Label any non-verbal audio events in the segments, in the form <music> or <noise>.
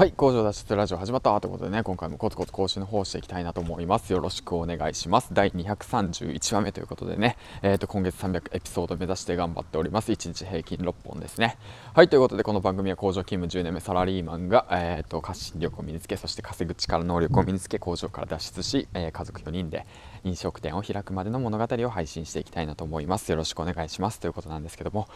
はい工場脱出ラジオ始まったということでね今回もコツコツ更新の方していきたいなと思います。よろしくお願いします。第231話目ということでねえっ、ー、と今月300エピソード目指して頑張っております。1日平均6本ですね。はいということでこの番組は工場勤務10年目サラリーマンがえっ、ー、と発信力を身につけそして稼ぐ力能力を身につけ工場から脱出し、えー、家族4人で飲食店を開くまでの物語を配信していきたいなと思います。よろしくお願いします。ということなんですけども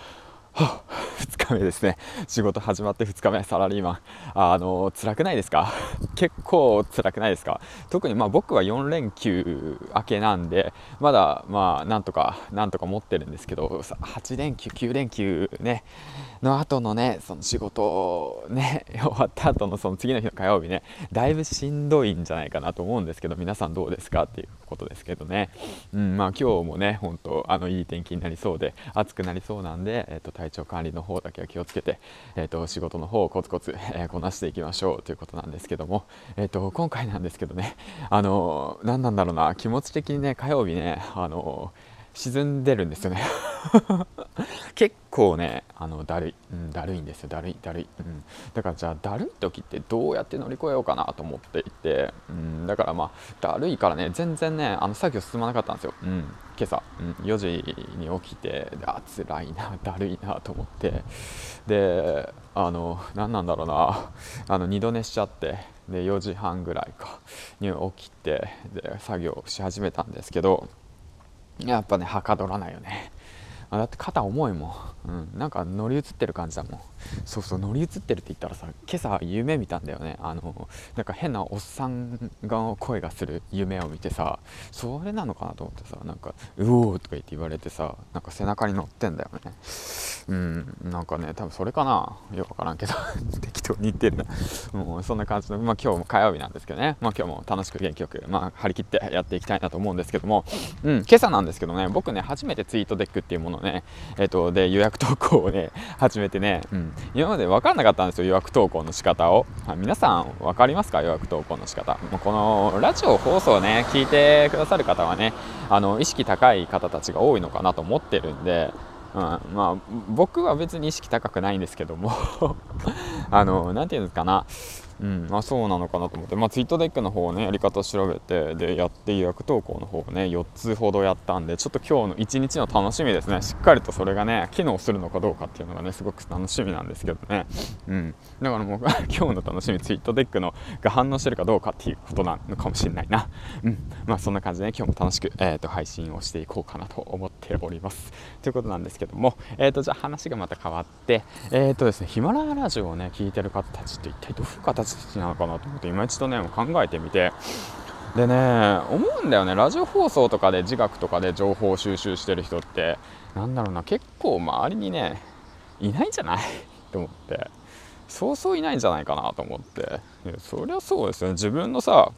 はあ、2日目ですね。仕事始まって2日目サラリーマン。あの辛くないですか？<laughs> 結構辛くないですか？特にまあ僕は4連休明けなんでまだまあなんとかなんとか持ってるんですけど8連休9連休ねの後のねその仕事ね <laughs> 終わった後のその次の日の火曜日ねだいぶしんどいんじゃないかなと思うんですけど皆さんどうですか？っていうことですけどね。うんまあ今日もね本当あのいい天気になりそうで暑くなりそうなんでえっ、と体調管理の方だけは気をつけて、えーと、仕事の方をコツコツ、えー、こなしていきましょうということなんですけども、えーと、今回なんですけどねあの何なんだろうな気持ち的にね火曜日ねあの沈んでるんですよね。<laughs> 結構ねあのだるい、うん、だるいんですよ。だるいだるい、うん、だからじゃあだるい時ってどうやって乗り越えようかなと思っていて、うん、だからまあだるいからね全然ねあの作業進まなかったんですよ、うん、今朝、うん、4時に起きてあ辛いなだるいなと思って。であの何なんだろうな。<laughs> あの二度寝しちゃって。で4時半ぐらいか。に起きてで作業し始めたんですけどやっぱねはかどらないよね。あだって肩重いもん、うん、なんか乗り移ってる感じだもん。そうそう乗り移ってるって言ったらさ今朝夢見たんだよね。あのなんか変なおっさんが声がする夢を見てさそれなのかなと思ってさなんか「うおー」とか言って言われてさなんか背中に乗ってんだよね。うん。なんかね多分それかな。よくわからんけど。<laughs> 適当に言ってるなもうそんな感じのまあ今日も火曜日なんですけどね。まあ今日も楽しく元気よくまあ張り切ってやっていきたいなと思うんですけども。うん。今朝なんですけどね僕ね初めてツイートデックっていうものをねえっ、とで予約投稿をね始めてね、うん、今まで分からなかったんですよ予約投稿の仕方を。皆さん分かりますか予約投稿の仕方。もうこのラジオ放送ね聞いてくださる方はねあの意識高い方たちが多いのかなと思ってるんでうん、まあ僕は別に意識高くないんですけども。<laughs> あの何て言うんですかな。うん。まあ、そうなのかなと思って、まあ、ツイートデックの方をねやり方を調べてでやって予約投稿の方をね4つほどやったんでちょっと今日の1日の楽しみですね。しっかりとそれがね機能するのかどうかっていうのがねすごく楽しみなんですけどね、うん、だからもう <laughs> 今日の楽しみツイートデックのが反応してるかどうかっていうことなのかもしれないな、うん。まあ、そんな感じで、ね、今日も楽しく、えーと、配信をしていこうかなと思っております。ということなんですけども、えーと、じゃあ話がまた変わってえっ、ー、とですねヒマラヤラジオをね聞いてる方たちって一体どういう方たちなのかなと思って今一度ね考えてみて。でね思うんだよね。ラジオ放送とかで自学とかで情報収集してる人ってなんだろうな結構周りにねいないんじゃない？<laughs> と思って。そうそういないんじゃないかなと思って。そりゃそうですよ。ね自分のさ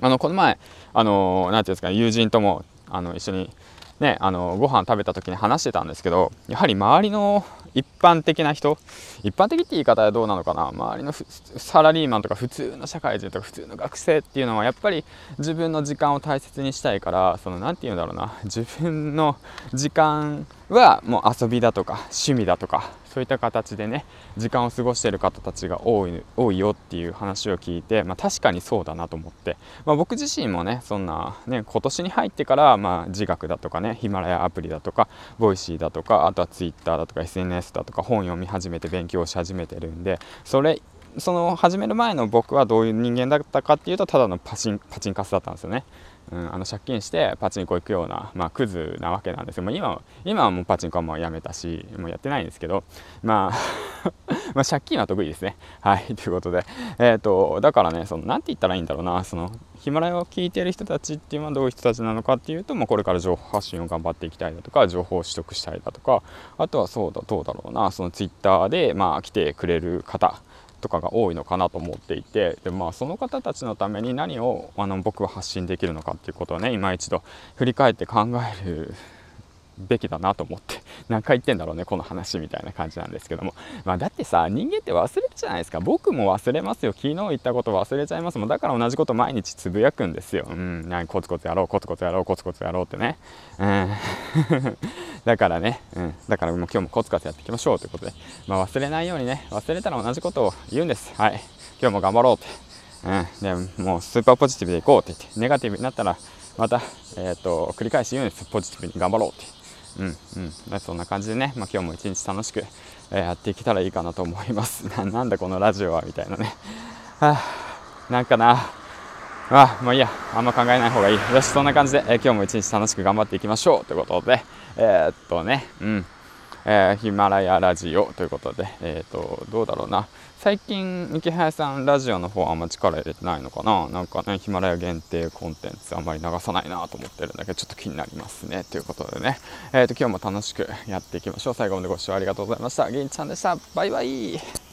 あのこの前あの何ていうんですか友人ともあの一緒にねあのご飯食べた時に話してたんですけどやはり周りの一般的な人？一般的って言い方はどうなのかな？周りのサラリーマンとか普通の社会人とか普通の学生っていうのはやっぱり自分の時間を大切にしたいからその何て言うんだろうな。自分の時間はもう遊びだとか趣味だとかそういった形でね時間を過ごしている方たちが多い多いよっていう話を聞いて、まあ、確かにそうだなと思って、まあ、僕自身もねそんなね今年に入ってからまあ自学だとかねヒマラヤアプリだとか Voicy だとかあとはツイッターだとか SNS だとか本読み始めて勉強し始めてるんでそれその始める前の僕はどういう人間だったかっていうとただのパチンパチンカスだったんですよね。うん、あの借金してパチンコ行くような、まあ、クズなわけなんですよ、まあ、今今はもうパチンコはもうやめたしもうやってないんですけど、まあ <laughs> まあ借金は得意ですね。はいということで、えーと、だからねそのなんて言ったらいいんだろうな。そのヒマラヤを聞いてる人たちっていうのはどういう人たちなのかっていうと、まあ、これから情報発信を頑張っていきたいだとか情報を取得したいだとかあとはそうだどうだろうな。そのツイッターで、まあ、来てくれる方。とかが多いのかなと思っていてで、まあ、その方たちのために何をあの僕は発信できるのかっていうことをね今一度振り返って考えるべきだなと思って <laughs> 何回言ってんだろうねこの話みたいな感じなんですけども、まあ、だってさ人間って忘れるじゃないですか。僕も忘れますよ。昨日言ったこと忘れちゃいますもん。だから同じこと毎日つぶやくんですよ。うん何コツコツやろうコツコツやろうコツコツやろうってね。うん。<laughs> だからね、うん、だからもう今日もコツコツやっていきましょうということで、まあ、忘れないようにね。忘れたら同じことを言うんです。はい。今日も頑張ろうって、うん、でもうスーパーポジティブでいこうって言ってネガティブになったらまた、えーと、繰り返すようにポジティブに頑張ろうって。うんうん、そんな感じでね、まあ、今日も一日楽しく、え、やっていけたらいいかなと思います。<laughs> なんだこのラジオはみたいなね。はあなんかな。あもういいや。あんま考えない方がいい。よしそんな感じで、えー、今日も一日楽しく頑張っていきましょう。ということでえー、っとねうん。えー、ヒマラヤラジオということで、えーと、どうだろうな。最近池早さんラジオの方はあんま力入れてないのかな。なんかねヒマラヤ限定コンテンツあんまり流さないなと思ってるんだけどちょっと気になりますね。ということでね、えーと、今日も楽しくやっていきましょう。最後までご視聴ありがとうございました。銀ちゃんでした。バイバイ。